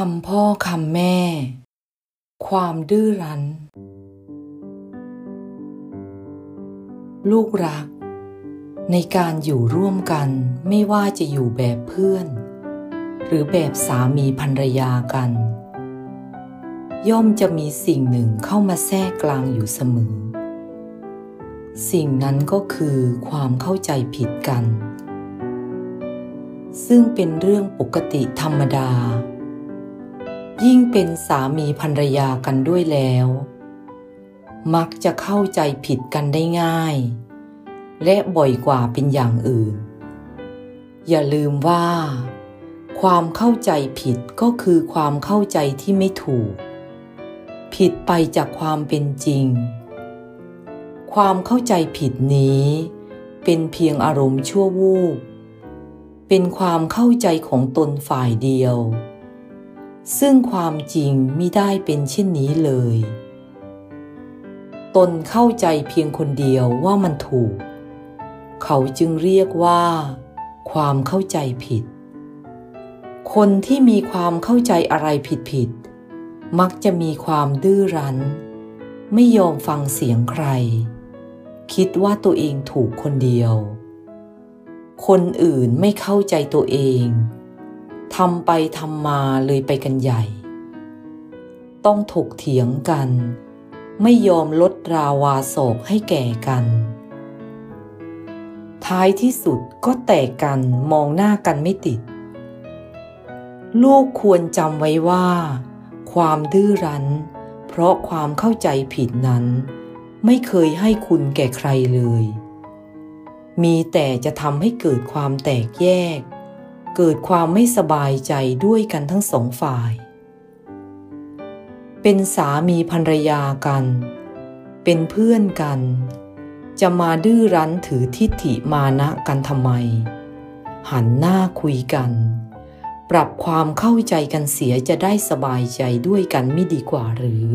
คำพ่อคำแม่ ความดื้อรั้น ลูกรัก ในการอยู่ร่วมกันไม่ว่าจะอยู่แบบเพื่อน หรือแบบสามีภรรยากัน ย่อมจะมีสิ่งหนึ่งเข้ามาแทรกกลางอยู่เสมอ สิ่งนั้นก็คือความเข้าใจผิดกันซึ่งเป็นเรื่องปกติธรรมดา ยิ่งเป็นสามีภรรยากันด้วยแล้ว มักจะเข้าใจผิดกันได้ง่าย และบ่อยกว่าเป็นอย่างอื่น อย่าลืมว่า ความเข้าใจผิดก็คือความเข้าใจที่ไม่ถูก ผิดไปจากความเป็นจริง ความเข้าใจผิดนี้ เป็นเพียงอารมณ์ชั่ววูบเป็นความเข้าใจของตนฝ่ายเดียว ซึ่งความจริงม่ได้เป็นเช่นนี้เลย ตนเข้าใจเพียงคนเดียวว่ามันถูก เขาจึงเรียกว่า ความเข้าใจผิด คนที่มีความเข้าใจอะไรผิดๆมักจะมีความดื้อรั้น ไม่ยอมฟังเสียงใคร คิดว่าตัวเองถูกคนเดียว คนอื่นไม่เข้าใจตัวเอง ทำไปทำมาเลยไปกันใหญ่ ต้องถกเถียงกัน ไม่ยอมลดราวาโศกให้แก่กัน ท้ายที่สุดก็แตกกันมองหน้ากันไม่ติด ลูกควรจำไว้ว่า ความดื้อรั้น เพราะความเข้าใจผิดนั้น ไม่เคยให้คุณแก่ใครเลย มีแต่จะทำให้เกิดความแตกแยก เกิดความไม่สบายใจด้วยกันทั้งสองฝ่าย เป็นสามีภรรยากัน เป็นเพื่อนกัน จะมาดื้อรั้นถือทิฏฐิมานะกันทำไม หันหน้าคุยกัน ปรับความเข้าใจกันเสียจะได้สบายใจด้วยกันไม่ดีกว่าหรือ